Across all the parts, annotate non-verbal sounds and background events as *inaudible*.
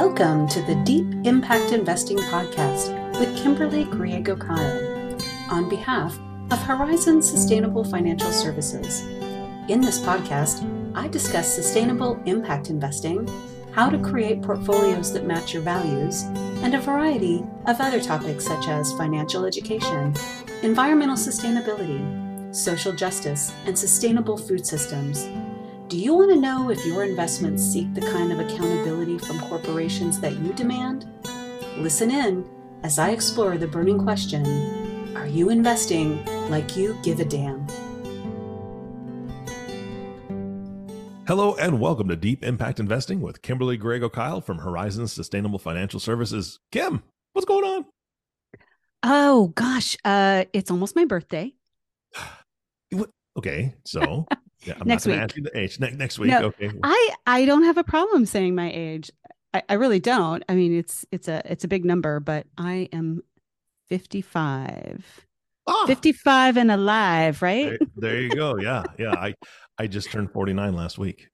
Welcome to the Deep Impact Investing Podcast with Kimberly Griego Kyle on behalf of Horizon Sustainable Financial Services. In this podcast, I discuss sustainable impact investing, how to create portfolios that match your values, and a variety of other topics such as financial education, environmental sustainability, social justice, and sustainable food systems. Do you want to know if your investments seek the kind of accountability from corporations that you demand? Listen in as I explore the burning question Are you investing like you give a damn? Hello and welcome to Deep Impact Investing with Kimberly Griego O'Kyle from Horizon Sustainable Financial Services. Kim, what's going on? Oh gosh, uh, it's almost my birthday. *sighs* okay, so *laughs* Yeah, I'm next not week. ask you the age ne- next week. No, okay. I I don't have a problem saying my age. I, I really don't. I mean, it's it's a it's a big number, but I am 55. Ah, 55 and alive, right? there, there you go. Yeah, yeah. I I just turned 49 last week.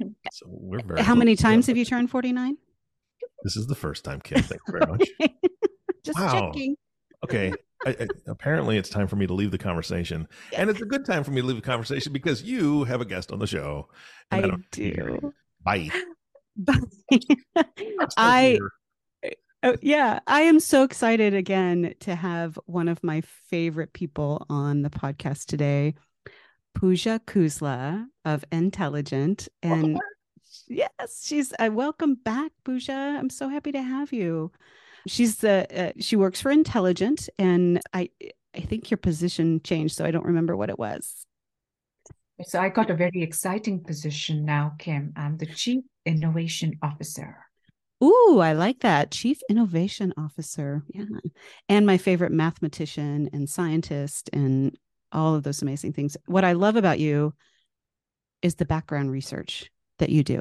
*laughs* So we're very. How many times have you turned 49? This is the first time, Kim. Thank you very much. *laughs* Just Wow. checking. Okay. I, I, apparently, it's time for me to leave the conversation, and it's a good time for me to leave the conversation because you have a guest on the show. I don't need to hear do. Bye. *laughs* Still I here. Oh, yeah, I am so excited again to have one of my favorite people on the podcast today, Pooja Khosla of Entelligent. And yes, she's uh, welcome back, Pooja. I'm so happy to have you. She's the uh, she works for Entelligent, and I I think your position changed, so I don't remember what it was. So I got a very exciting position now, Kim. I'm the Chief Innovation Officer. Ooh, I like that. Chief Innovation Officer. Yeah. And my favorite mathematician and scientist and all of those amazing things. What I love about you is the background research that you do.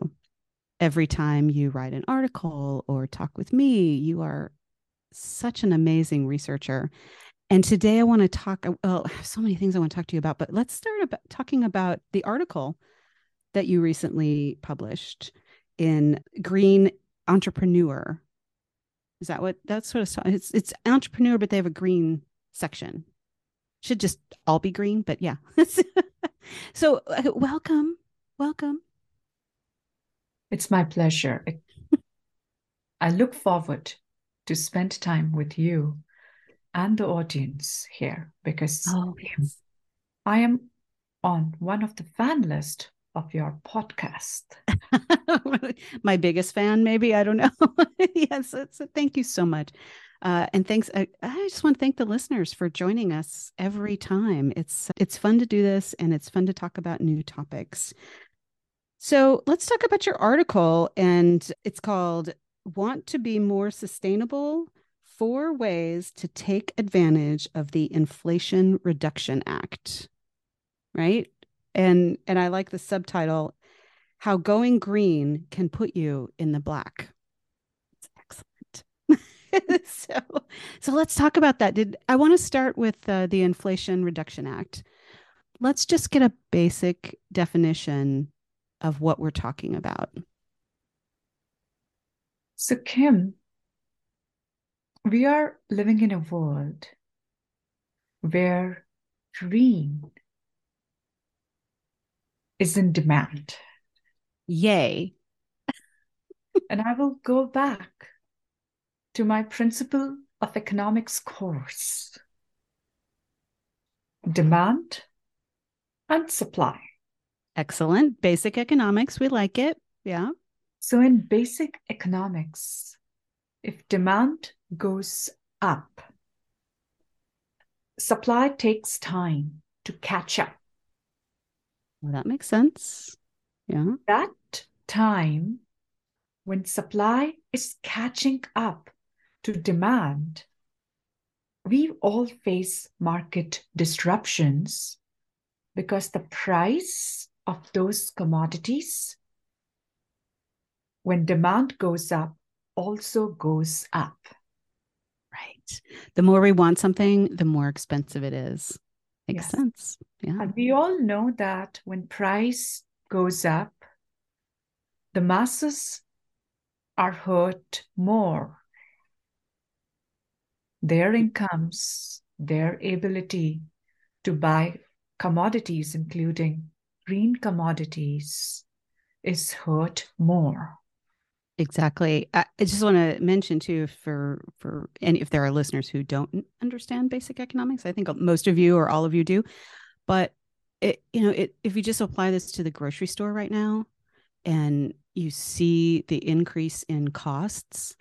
Every time you write an article or talk with me, you are such an amazing researcher. And today I want to talk, well, I have so many things I want to talk to you about, but let's start about talking about the article that you recently published in Green entrepreneur. Is that what that's what it's it's it's entrepreneur, but they have a green section. Should just all be green, but yeah. *laughs* so uh, welcome, welcome. It's my pleasure. I look forward to spend time with you and the audience here because Oh, yes. I am on one of the fan list of your podcast. *laughs* My biggest fan, maybe I don't know. *laughs* yes, it's, thank you so much. Uh, and thanks. I, I just want to thank the listeners for joining us every time. It's it's fun to do this, and it's fun to talk about new topics. So let's talk about your article, and it's called "Want to Be More Sustainable: Four Ways to Take Advantage of the Inflation Reduction Act." Right, and and I like the subtitle how going green can put you in the black. It's excellent. *laughs* so, so let's talk about that. Did I want to start with uh, the Inflation Reduction Act? Let's just get a basic definition of what we're talking about. So, Kim, we are living in a world where green is in demand. Yay! And I will go back to my principle of economics course demand and supply. Excellent. Basic economics. We like it. Yeah. So, in basic economics, if demand goes up, supply takes time to catch up. Well, that makes sense. Yeah. That time when supply is catching up to demand, we all face market disruptions because the price of those commodities, when demand goes up, also goes up. Right. The more we want something, the more expensive it is. Makes Yes. sense. Yeah. And we all know that when price goes up, the masses are hurt more. Their incomes, their ability to buy commodities, including green commodities, is hurt more. Exactly. I, just want to mention too, for for any if there are listeners who don't understand basic economics, I think most of you or all of you do, but it you know it if you just apply this to the grocery store right now, and you see the increase in costs,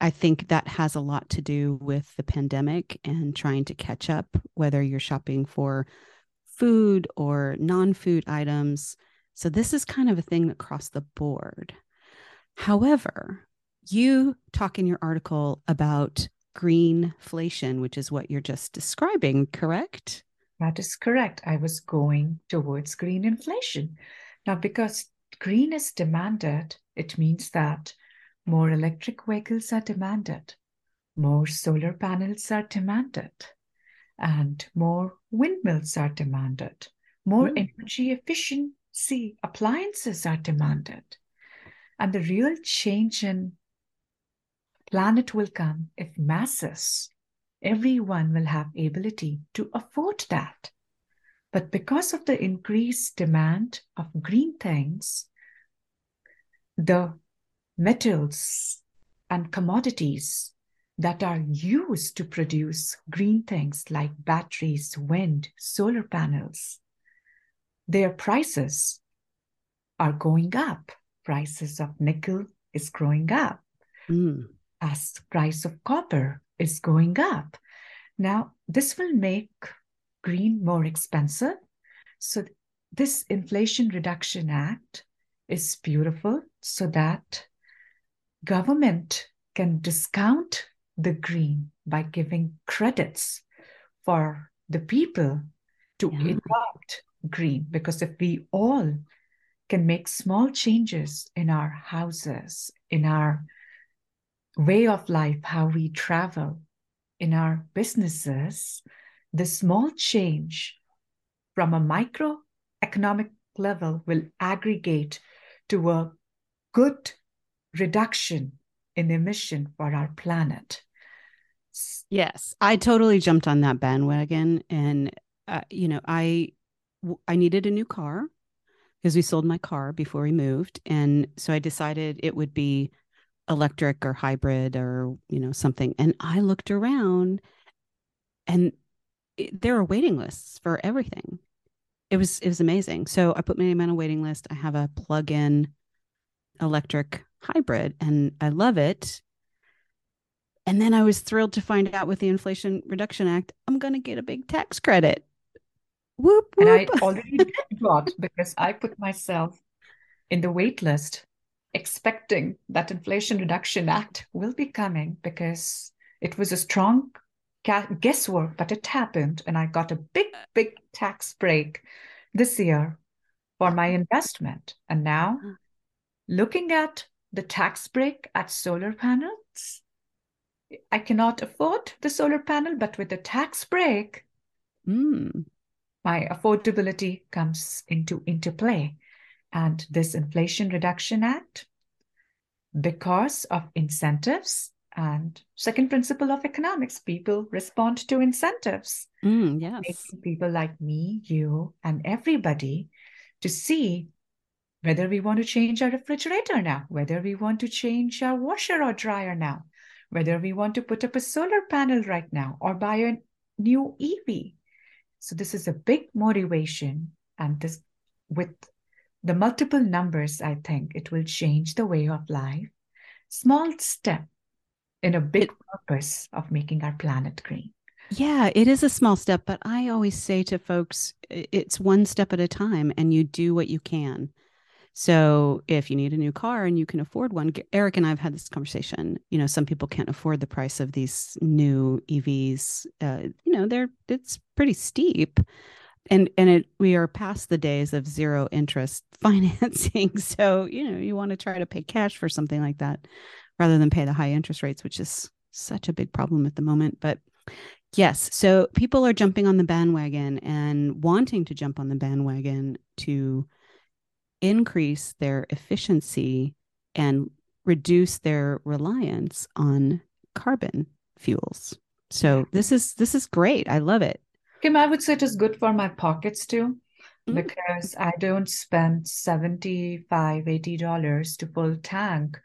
I think that has a lot to do with the pandemic and trying to catch up, whether you're shopping for food or non-food items. So this is kind of a thing across the board. However, you talk in your article about greenflation, which is what you're just describing, correct? That is correct. I was going towards green inflation. Now, because green is demanded, it means that more electric vehicles are demanded, more solar panels are demanded, and more windmills are demanded, more mm. energy efficiency appliances are demanded. And the real change in planet will come if masses, everyone will have ability to afford that. But because of the increased demand of green things, the metals and commodities that are used to produce green things like batteries, wind, solar panels, their prices are going up. Prices of nickel is growing up. Mm. as price of copper is going up. Now this will make green more expensive. So this inflation reduction act is beautiful so that government can discount the green by giving credits for the people to yeah. adopt green because if we all can make small changes in our houses, in our way of life, how we travel, in our businesses, the small change from a microeconomic level will aggregate to a good reduction in emission for our planet. Yes, I totally jumped on that bandwagon, and uh, you know, I I needed a new car because we sold my car before we moved. And so I decided it would be electric or hybrid or, you know, something. And I looked around and it, there are waiting lists for everything. It was it was amazing. So I put my name on a waiting list. I have a plug-in electric hybrid and I love it. And then I was thrilled to find out with the Inflation Reduction Act, I'm going to get a big tax credit. Whoop, whoop. And I *laughs* already got because I put myself in the wait list expecting that Inflation Reduction Act will be coming because it was a strong guesswork, but it happened. And I got a big, big tax break this year for my investment. And now uh-huh. looking at the tax break at solar panels, I cannot afford the solar panel, but with the tax break, mm my affordability comes into interplay. And this Inflation Reduction Act, because of incentives and second principle of economics, people respond to incentives. Mm, yes. People like me, you, and everybody to see whether we want to change our refrigerator now, whether we want to change our washer or dryer now, whether we want to put up a solar panel right now or buy a new EV. So this is a big motivation. And this with the multiple numbers, I think it will change the way of life. Small step in a big it, purpose of making our planet green. Yeah, it is a small step, but I always say to folks, it's one step at a time and you do what you can. So if you need a new car and you can afford one, Eric and I have had this conversation. You know, some people can't afford the price of these new EVs. Uh, you know, they're it's pretty steep, and and it we are past the days of zero interest *laughs* financing. So you know, you want to try to pay cash for something like that rather than pay the high interest rates, which is such a big problem at the moment. But Yes. So people are jumping on the bandwagon and wanting to jump on the bandwagon to increase their efficiency and reduce their reliance on carbon fuels. So this is this is great. I love it. Kim, I would say it is good for my pockets too, Mm. because I don't spend 75 $80 to full tank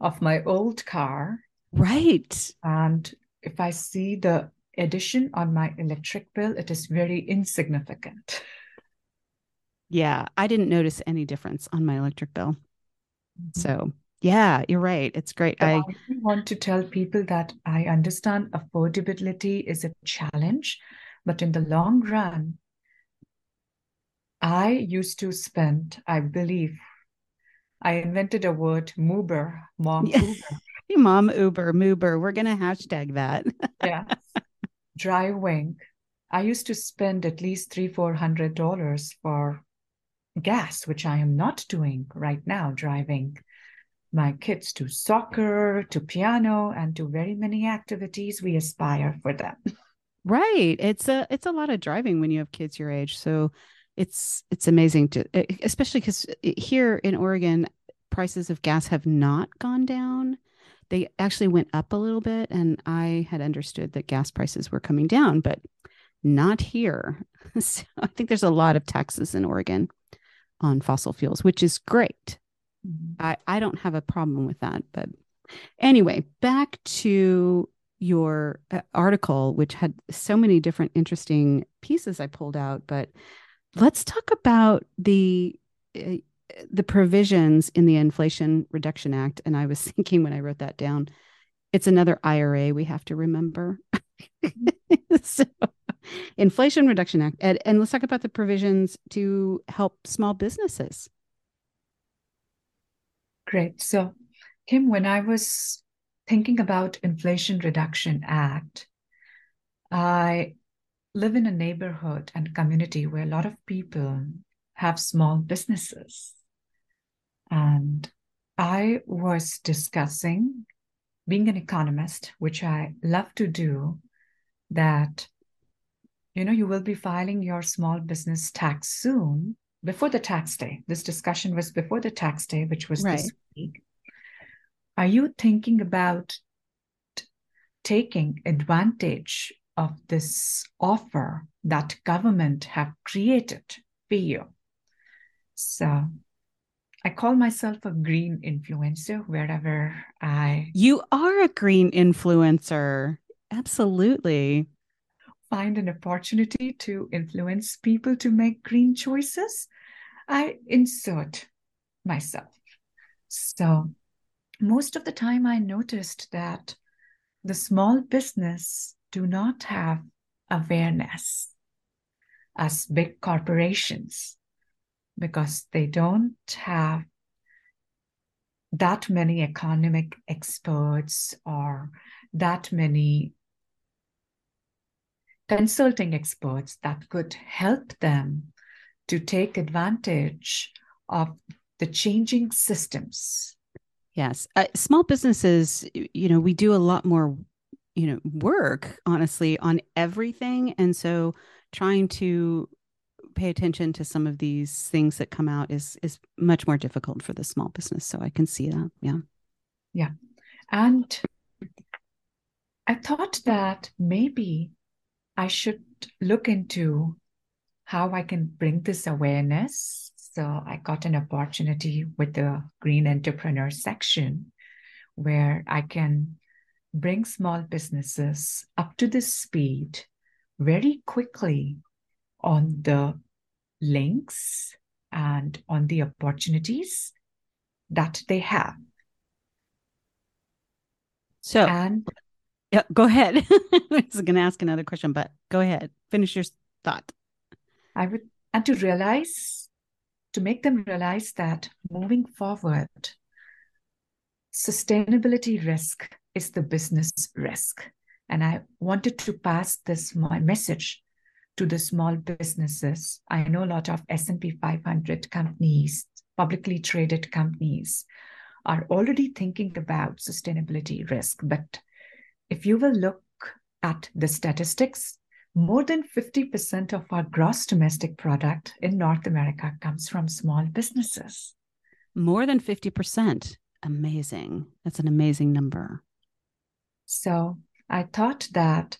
of my old car. Right. And if I see the addition on my electric bill, it is very insignificant. *laughs* Yeah, I didn't notice any difference on my electric bill. Mm-hmm. So, yeah, you're right. It's great. So I I want to tell people that I understand affordability is a challenge, but in the long run, I used to spend, I believe, I invented a word, moober, mom Yeah. Uber. *laughs* mom Uber, Moober. We're gonna hashtag that. *laughs* Yeah. Driving. I used to spend at least three, four hundred dollars for gas, which I am not doing right now, driving my kids to soccer, to piano, and to very many activities we aspire for them. Right. It's a it's a lot of driving when you have kids your age. So it's it's amazing to especially because here in Oregon, prices of gas have not gone down. They actually went up a little bit, and I had understood that gas prices were coming down, but not here. *laughs* So I think there's a lot of taxes in Oregon on fossil fuels, which is great. I, I don't have a problem with that. But anyway, back to your uh, article, which had so many different interesting pieces I pulled out. But let's talk about the uh, the provisions in the Inflation Reduction Act. And I was *laughs* thinking when I wrote that down, it's another IRA we have to remember. *laughs* so, Inflation Reduction Act, and, and let's talk about the provisions to help small businesses. Great. So, Kim, when I was thinking about Inflation Reduction Act, I live in a neighborhood and community where a lot of people have small businesses. And I was discussing, being an economist, which I love to do, that you know you will be filing your small business tax soon before the tax day. This discussion was before the tax day, which was Right. this week. Are you thinking about t- taking advantage of this offer that government have created for you? So I call myself a green influencer wherever I You are a green influencer. Absolutely. Find an opportunity to influence people to make green choices, I insert myself. So most of the time I noticed that the small business do not have awareness as big corporations because they don't have that many economic experts or that many consulting experts that could help them to take advantage of the changing systems. Yes. Uh, small businesses, you know, we do a lot more, you know, work, honestly, on everything. And so trying to pay attention to some of these things that come out is is much more difficult for the small business. So I can see that. Yeah yeah. And I thought that maybe I should look into how I can bring this awareness. So I got an opportunity with the Green Entrepreneur section where I can bring small businesses up to the speed very quickly on the links and on the opportunities that they have. So And yeah, go ahead. *laughs* I was going to ask another question, but go ahead. Finish your thought. I would, and to realize, to make them realize that moving forward, sustainability risk is the business risk. And I wanted to pass this my message to the small businesses. I know a lot of S&P 500 companies, publicly traded companies, are already thinking about sustainability risk. But if you will look at the statistics, more than 50% of our gross domestic product in North America comes from small businesses. More than 50%. amazing. That's an amazing number. So I thought that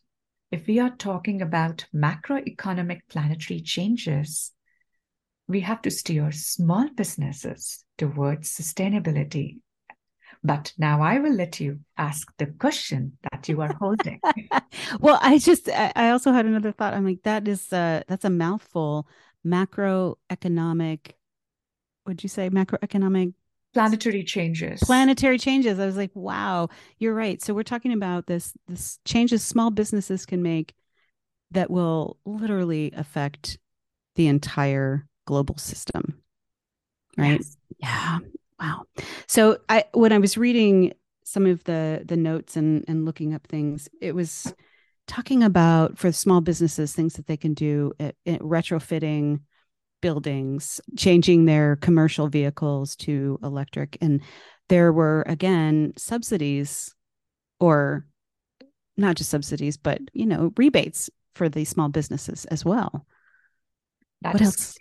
if we are talking about macroeconomic planetary changes, we have to steer small businesses towards sustainability. But now I will let you ask the question that you are holding. *laughs* well, I just I also had another thought. I'm like, that is uh that's a mouthful. Macroeconomic, would you say macroeconomic planetary changes planetary changes i was like wow you're right so we're talking about this this changes small businesses can make that will literally affect the entire global system right Yes. yeah wow. So i when i was reading some of the the notes and and looking up things it was talking about for small businesses things that they can do at, at retrofitting buildings changing their commercial vehicles to electric. And there were again subsidies or not just subsidies but you know rebates for the small businesses as well. That What else?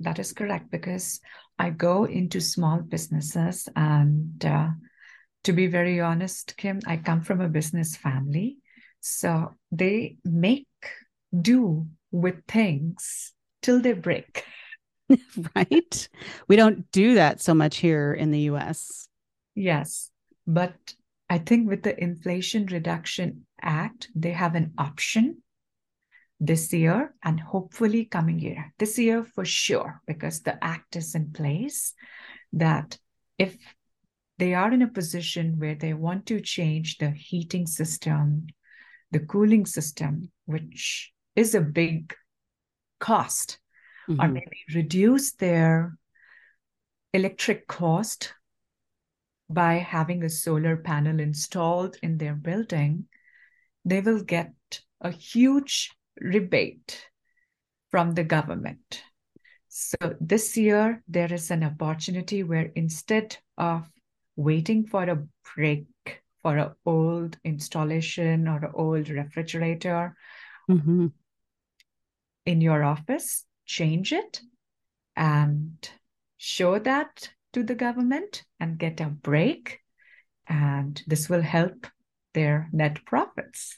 That is correct because I go into small businesses, and uh, to be very honest, Kim, I come from a business family, so they make do with things till they break. *laughs* right? We don't do that so much here in the us Yes, but I think with the Inflation Reduction Act, they have an option this year and hopefully coming year. This year for sure, because the act is in place that if they are in a position where they want to change the heating system, the cooling system, which is a big cost, or Mhm. maybe reduce their electric cost by having a solar panel installed in their building, they will get a huge rebate from the government. So this year, there is an opportunity where instead of waiting for a break for an old installation or an old refrigerator Mhm. in your office, change it and show that to the government and get a break. And this will help their net profits.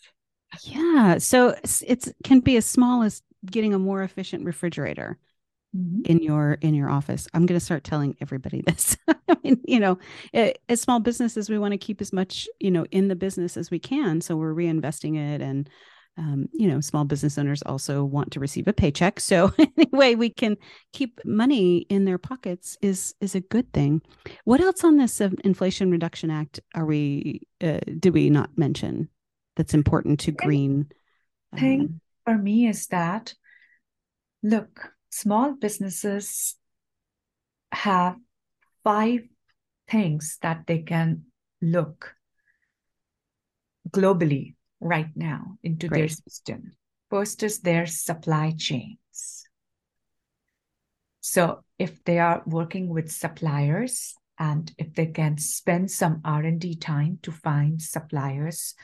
Yeah so it's, it's can be as small as getting a more efficient refrigerator in your in your office. I'm going to start telling everybody *laughs* this. I mean you know eh, as small businesses we want to keep as much you know in the business as we can so we're reinvesting it and um, you know small business owners also want to receive a paycheck. *laughs* So anyway we can keep money in their pockets is is a good thing. What else on this uh, inflation reduction act are we uh, did we not mention that's important to green Thing um, for me is that look, small businesses have five things that they can look globally right now into their system. First is their supply chains. So if they are working with suppliers and if they can spend some R&D time to find suppliers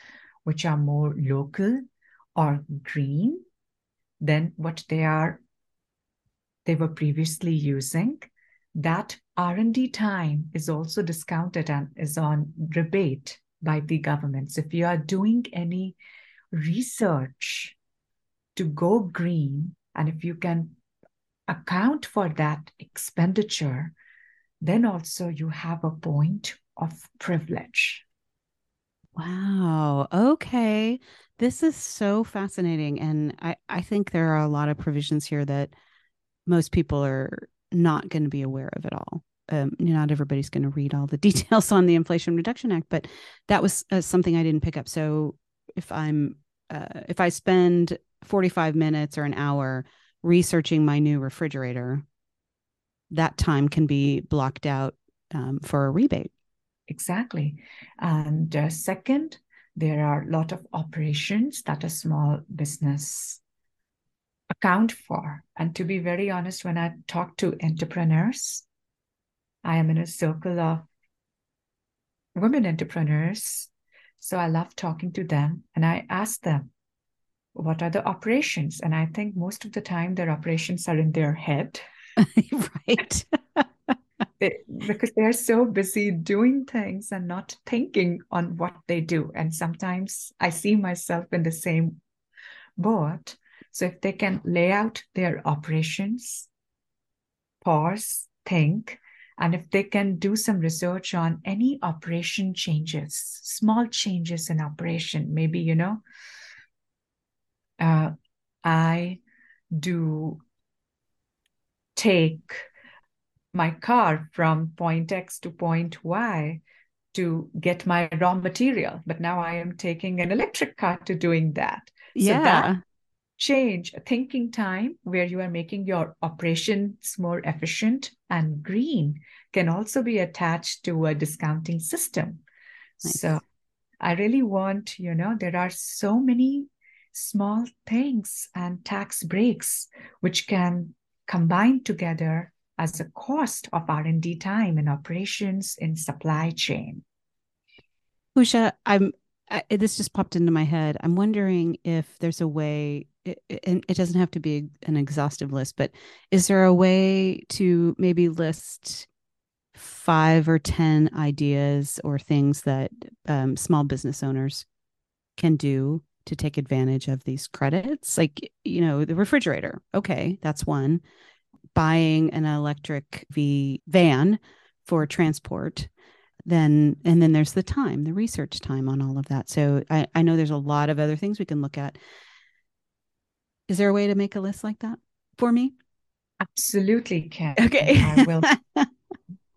which are more local or green than what they are they were previously using that r&d time is also discounted and is on rebate by the governments if you are doing any research to go green and if you can account for that expenditure then also you have a point of privilege Wow. Okay. This is so fascinating. And I, I think there are a lot of provisions here that most people are not going to be aware of at all. Um, not everybody's going to read all the *laughs* details on the Inflation Reduction Act, but that was uh, something I didn't pick up. So if I'm, uh, if I spend 45 minutes or an hour researching my new refrigerator, that time can be blocked out um, for a rebate. Exactly. And uh, second, there are a lot of operations that a small business account for. And to be very honest, when I talk to entrepreneurs, I am in a circle of women entrepreneurs. So I love talking to them and I ask them, what are the operations? And I think most of the time their operations are in their head. *laughs* right. *laughs* They, because they're so busy doing things and not thinking on what they do. And sometimes I see myself in the same boat. So if they can lay out their operations, pause, think, and if they can do some research on any operation changes, small changes in operation, maybe, you know, uh, I do take my car from point X to point Y to get my raw material. But now I am taking an electric car to doing that. Yeah. So that change thinking time where you are making your operations more efficient and green can also be attached to a discounting system. Nice. So I really want, you know, there are so many small things and tax breaks which can combine together as a cost of R&D time in operations in supply chain. Usha, I'm I, this just popped into my head. I'm wondering if there's a way, it, and it doesn't have to be an exhaustive list, but is there a way to maybe list five or 10 ideas or things that um, small business owners can do to take advantage of these credits? Like, you know, the refrigerator. Okay, that's one. Buying an electric V van for transport then and then there's the time the research time on all of that so I, I know there's a lot of other things we can look at is there a way to make a list like that for me Absolutely, Ken. okay I will *laughs*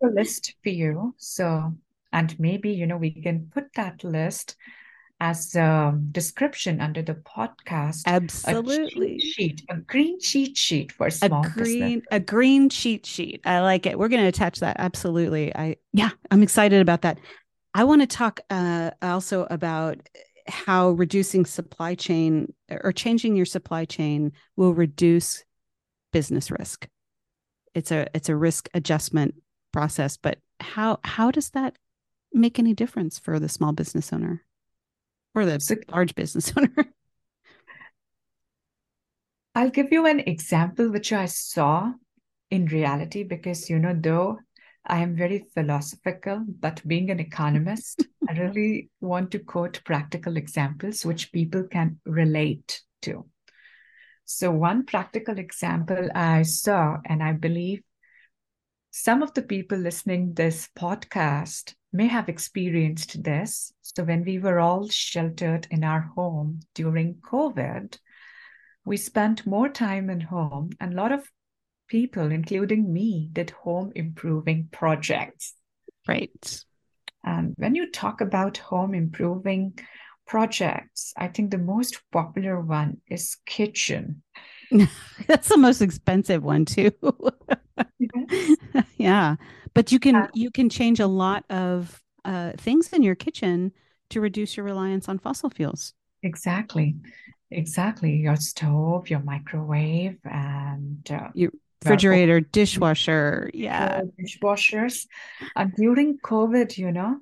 a list for you. So, and maybe, you know, we can put that list as a description under the podcast. absolutely. A cheat sheet, a green cheat sheet for a small business. green a green cheat sheet. I like it. We're going to attach that. Absolutely. I yeah i'm excited about that. I want to talk uh, also about how reducing supply chain or changing your supply chain will reduce business risk. It's a it's a risk adjustment process but how how does that make any difference for the small business owner or the So- large business *laughs* owner I'll give you an example which I saw in reality because, you know, though I am very philosophical, but being an economist, *laughs* I really want to quote practical examples which people can relate to. So, one practical example I saw, and I believe some of the people listening this podcast may have experienced this. So, when we were all sheltered in our home during COVID, we spent more time in home and a lot of people including me did home improving projects. Right. And when you talk about home improving projects i think the most popular one is kitchen. *laughs* That's the most expensive one too. *laughs* *laughs* Yeah but you can Uh, you can change a lot of uh, things in your kitchen to reduce your reliance on fossil fuels. Exactly. Exactly. Your stove your microwave and uh, refrigerator dishwasher. Yeah. uh, dishwashers. And during COVID, you know,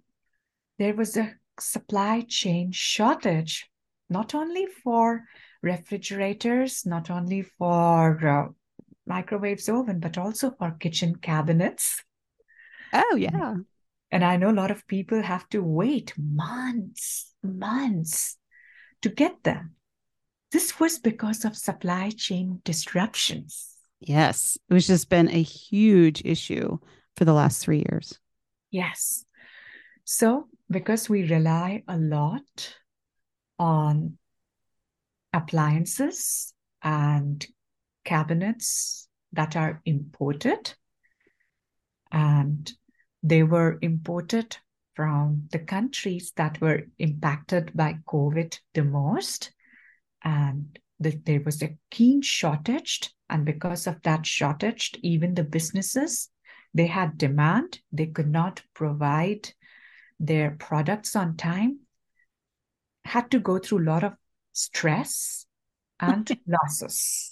there was a supply chain shortage, not only for refrigerators, not only for uh, microwaves, oven, but also for kitchen cabinets. Oh yeah And I know a lot of people have to wait months, months to get them. This was because of supply chain disruptions. yes which has just been a huge issue for the last three years Yes. So, because we rely a lot on appliances and cabinets that are imported, and they were imported from the countries that were impacted by COVID the most, and that there was a keen shortage. And because of that shortage, even the businesses they had demand. They could not provide their products on time. Had to go through a lot of stress and *laughs* losses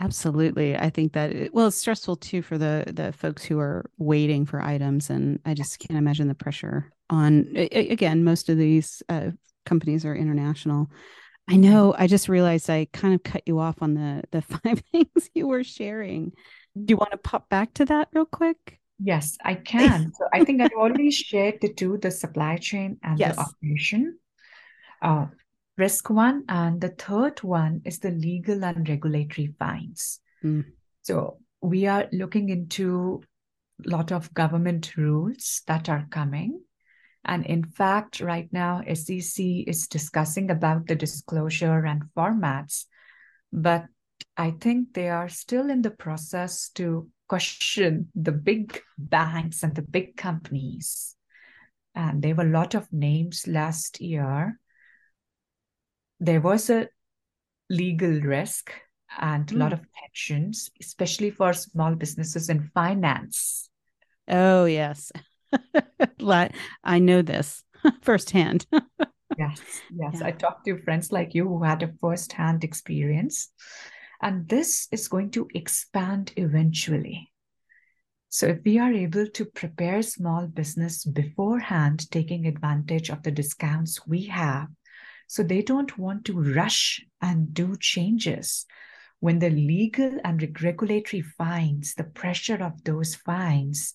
absolutely i think that it, well it's stressful too for the the folks who are waiting for items and i just can't imagine the pressure on again most of these uh, companies are international i know i just realized i kind of cut you off on the the *laughs* five things you were sharing do you want to pop back to that real quick Yes, I can. so I think I've *laughs* already shared the two, the supply chain and Yes. the operation. Uh, risk one. And the third one is the legal and regulatory fines. Mm. So we are looking into a lot of government rules that are coming. And in fact, right now, SEC is discussing about the disclosure and formats, but I think they are still in the process to question the big banks and the big companies. And there were a lot of names last year. There was a legal risk and a lot Mm. of tensions, especially for small businesses in finance. Oh, yes. *laughs* I know this *laughs* firsthand. *laughs* Yes, yes. Yeah. I talked to friends like you who had a first-hand experience. And this is going to expand eventually. So if we are able to prepare small business beforehand, taking advantage of the discounts we have, so they don't want to rush and do changes. When the legal and regulatory fines, the pressure of those fines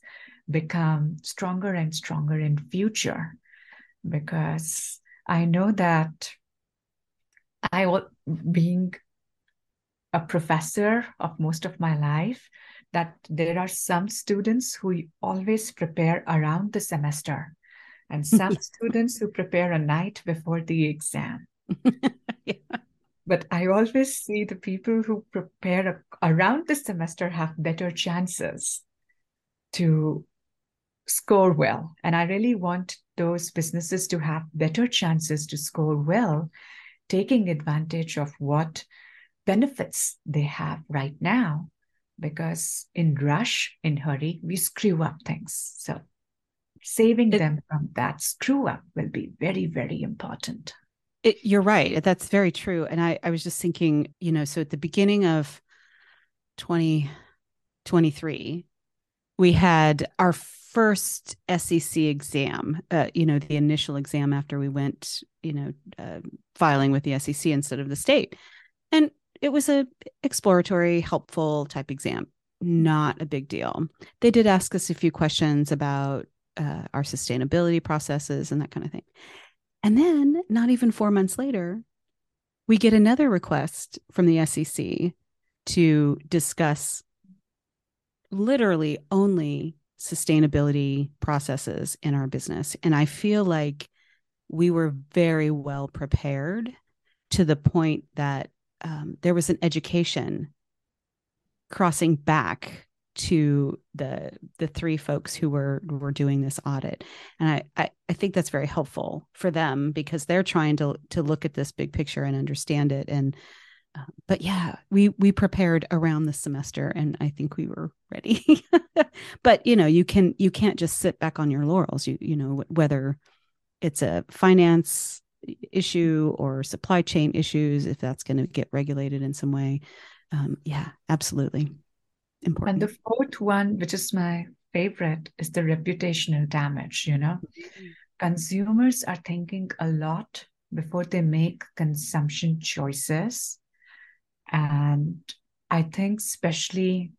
become stronger and stronger in future, because I know that I, being a professor of most of my life, that there are some students who always prepare around the semester, and some students who prepare a night before the exam. *laughs* Yeah. But I always see the people who prepare around the semester have better chances to score well. And I really want those businesses to have better chances to score well, taking advantage of what benefits they have right now. Because in rush, in hurry, we screw up things. So saving It- them from that screw up will be very, very important. It, you're right. That's very true. And I, I was just thinking, you know, so at the beginning of 2023, we had our first SEC exam, uh, you know, the initial exam after we went, you know, uh, filing with the SEC instead of the state. And it was a exploratory, helpful type exam, not a big deal. They did ask us a few questions about uh, our sustainability processes and that kind of thing. And then, not even four months later, we get another request from the SEC to discuss literally only sustainability processes in our business. And I feel like we were very well prepared to the point that um, there was an education crossing back to the the three folks who were were doing this audit. And I, I i think that's very helpful for them because they're trying to to look at this big picture and understand it. And uh, but yeah we we prepared around the semester and i think we were ready. *laughs* But you know you can you can't just sit back on your laurels. You you know whether it's a finance issue or supply chain issues if that's going to get regulated in some way. Um, yeah absolutely important And the fourth one, which is my favorite, is the reputational damage. You know, consumers are thinking a lot before they make consumption choices. And I think, especially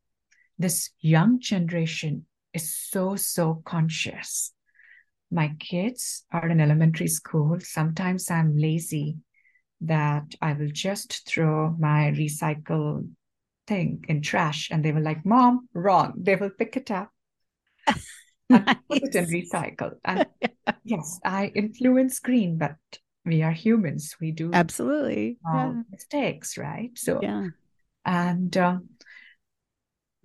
this young generation is so, so conscious. My kids are in elementary school. Sometimes I'm lazy that I will just throw my recycle thing in trash and they were like, Mom, wrong. They will pick it up *laughs* and put it in recycle. And *laughs* yes, I influence green, but we are humans. We do absolutely yeah. mistakes, right? So, yeah and um,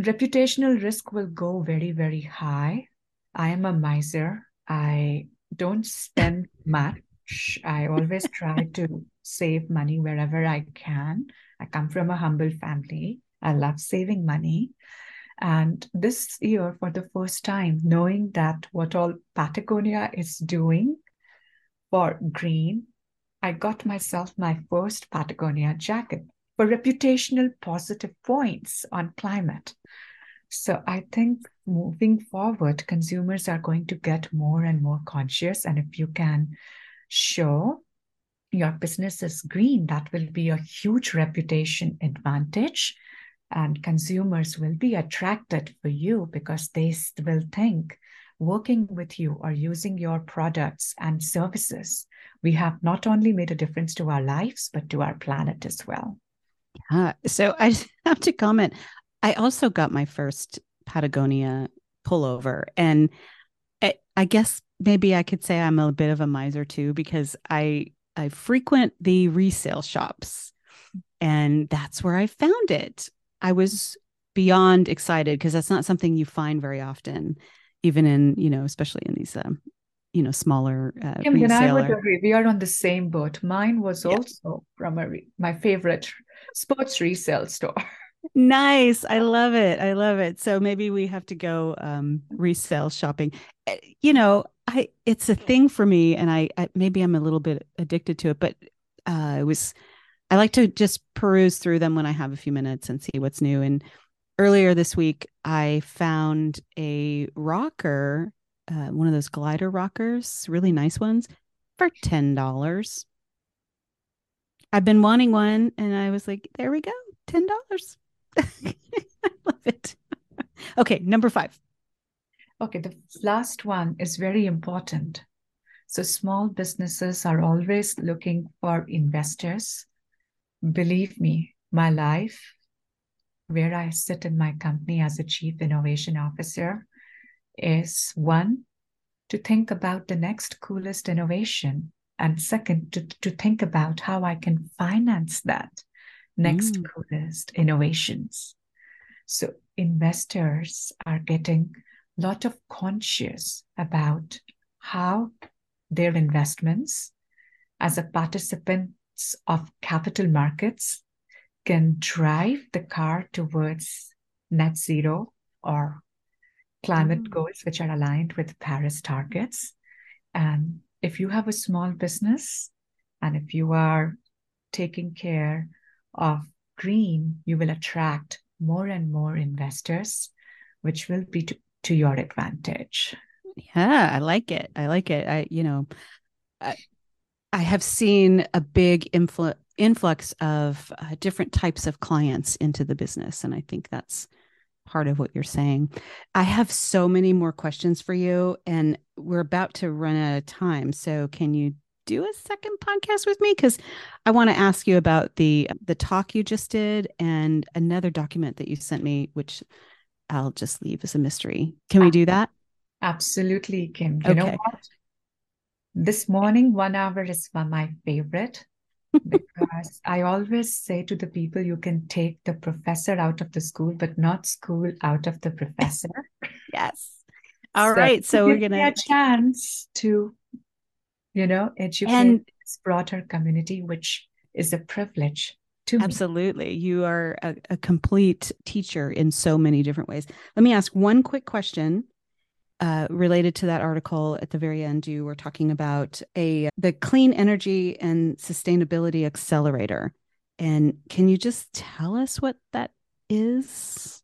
reputational risk will go very, very high. I am a miser. I don't spend much. I always try to save money wherever I can. I come from a humble family. I love saving money. And this year, for the first time, knowing that what all Patagonia is doing for green, I got myself my first Patagonia jacket for reputational positive points on climate. So I think moving forward, consumers are going to get more and more conscious. And if you can show your business is green, that will be a huge reputation advantage. And consumers will be attracted for you because they will think working with you or using your products and services, we have not only made a difference to our lives, but to our planet as well. Yeah. So I *laughs* have to comment. I also got my first Patagonia pullover. And I guess maybe I could say I'm a bit of a miser too, because I I frequent the resale shops and that's where I found it. I was beyond excited because that's not something you find very often even in you know especially in these um, you know smaller uh, yeah, then I would agree. We are on the same boat. Mine was yeah. also from a re- my favorite *laughs* sports resale store. *laughs* Nice. I love it. I love it. So maybe we have to go um, resale shopping. Eh, you know, I it's a thing for me, and I, I maybe I'm a little bit addicted to it, but uh, it was I like to just peruse through them when I have a few minutes and see what's new. And earlier this week, I found a rocker, uh, one of those glider rockers, really nice ones, for ten dollars. I've been wanting one, and I was like, "There we go, ten dollars." *laughs* I love it. okay, number five. Okay, the last one is very important. So, small businesses are always looking for investors. Believe me, my life where I sit in my company as a chief innovation officer is one, to think about the next coolest innovation. And second, to, to think about how I can finance that next mm. coolest innovations. So investors are getting a lot of conscious about how their investments as a of capital markets can drive the car towards net zero or climate mm. goals, which are aligned with Paris targets. And if you have a small business and if you are taking care of green, you will attract more and more investors, which will be to, to your advantage. Yeah, I like it. I like it. I, you know, I, I have seen a big influ- influx of uh, different types of clients into the business. And I think that's part of what you're saying. I have so many more questions for you, and we're about to run out of time. So, can you do a second podcast with me? Because I want to ask you about the the talk you just did and another document that you sent me, which I'll just leave as a mystery. Can we do that? Absolutely, Kim. You okay. know what? This morning, one hour is my favorite because I always say to the people, you can take the professor out of the school, but not school out of the professor. yes. All so right. So we're gonna get a chance to, you know, educate and this broader community, which is a privilege to Absolutely. You are a, a complete teacher in so many different ways. Let me ask one quick question uh, related to that article at the very end, you were talking about a the clean energy and sustainability accelerator. And can you just tell us what that is?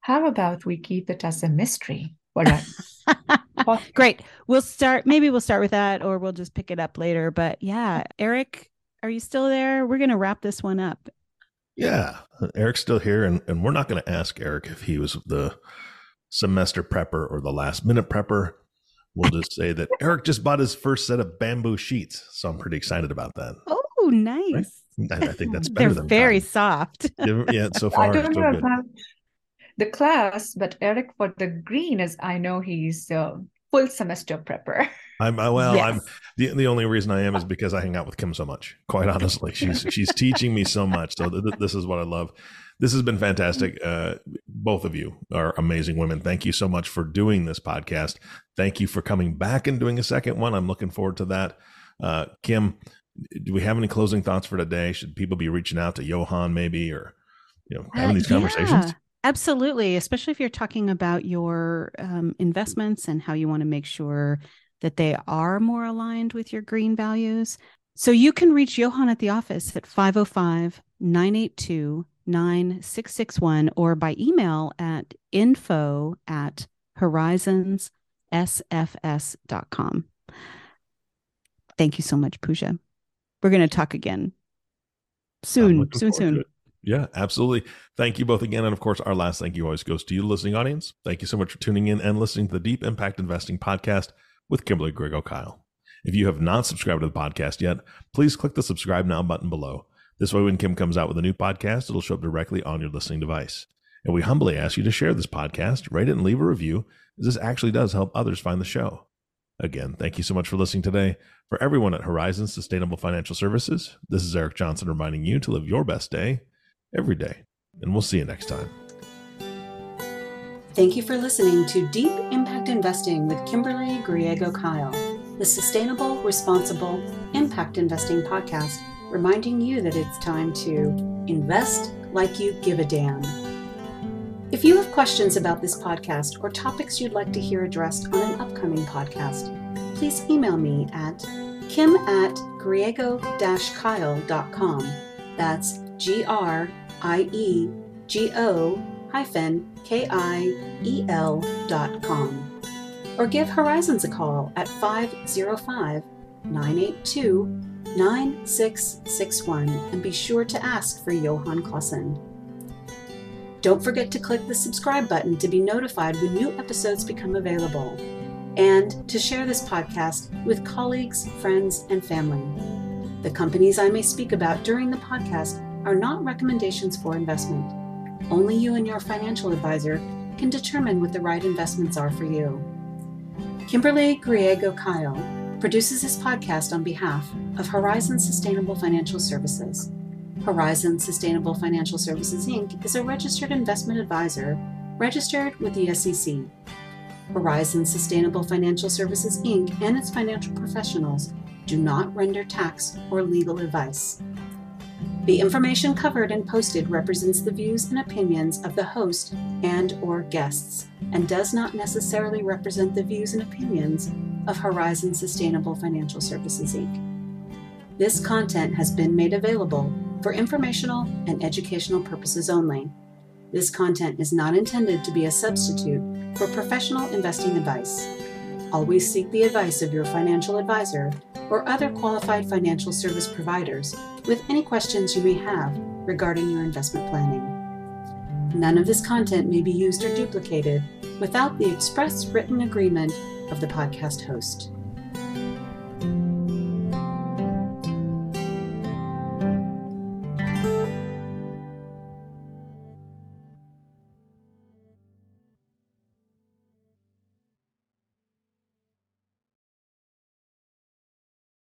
How about we keep it as a mystery? *laughs* Great. We'll start. Maybe we'll start with that, or we'll just pick it up later. But yeah, Eric, are you still there? We're going to wrap this one up. Yeah, Eric's still here, and, and we're not going to ask Eric if he was the semester prepper or the last minute prepper. We'll just say that Eric just bought his first set of bamboo sheets. So I'm pretty excited about that. Oh, nice. Right? I, think that's *laughs* better They're than very soft. *laughs* yeah, so far. I don't know about the class, but Eric for the green is I know he's a full semester prepper. *laughs* I'm uh, well. Yes. I'm the the only reason I am is because I hang out with Kim so much. Quite honestly, she's she's teaching me so much. So th- this is what I love. This has been fantastic. Uh, both of you are amazing women. Thank you so much for doing this podcast. Thank you for coming back and doing a second one. I'm looking forward to that. Uh, Kim, do we have any closing thoughts for today? Should people be reaching out to Johan maybe or you know having uh, these conversations? Absolutely, especially if you're talking about your um, investments and how you want to make sure that they are more aligned with your green values. So you can reach Johan at the office at 505 982 9661 or by email at info at horizonssfs.com. Thank you so much, Pooja. We're going to talk again soon, soon, soon. Yeah, absolutely. Thank you both again. And of course, our last thank you always goes to you, listening audience. Thank you so much for tuning in and listening to the Deep Impact Investing podcast with Kimberly Griego Kiel. If you have not subscribed to the podcast yet, please click the subscribe now button below. This way, when Kim comes out with a new podcast, it'll show up directly on your listening device. And we humbly ask you to share this podcast, rate it, and leave a review, as this actually does help others find the show. Again, thank you so much for listening today. For everyone at Horizon Sustainable Financial Services, this is Eric Johnson reminding you to live your best day every day. And we'll see you next time. Thank you for listening to Deep Impact Investing with Kimberly Griego Kiel, the sustainable, responsible impact investing podcast, reminding you that it's time to invest like you give a damn. If you have questions about this podcast or topics you'd like to hear addressed on an upcoming podcast, please email me at kim at griego-kiel.com. That's G R I E G O hyphen K I E L dot com. Or give Horizons a call at 505 982 9661 and be sure to ask for Johan Clausen. Don't forget to click the subscribe button to be notified when new episodes become available and to share this podcast with colleagues, friends, and family. The companies I may speak about during the podcast are not recommendations for investment. Only you and your financial advisor can determine what the right investments are for you. Kimberly Griego Kiel produces this podcast on behalf of Horizon Sustainable Financial Services. Horizon Sustainable Financial Services Inc. is a registered investment advisor registered with the SEC. Horizon Sustainable Financial Services Inc. and its financial professionals do not render tax or legal advice. The information covered and posted represents the views and opinions of the host and or guests and does not necessarily represent the views and opinions of Horizon Sustainable Financial Services Inc. This content has been made available for informational and educational purposes only. This content is not intended to be a substitute for professional investing advice. Always seek the advice of your financial advisor or other qualified financial service providers with any questions you may have regarding your investment planning. None of this content may be used or duplicated without the express written agreement of the podcast host.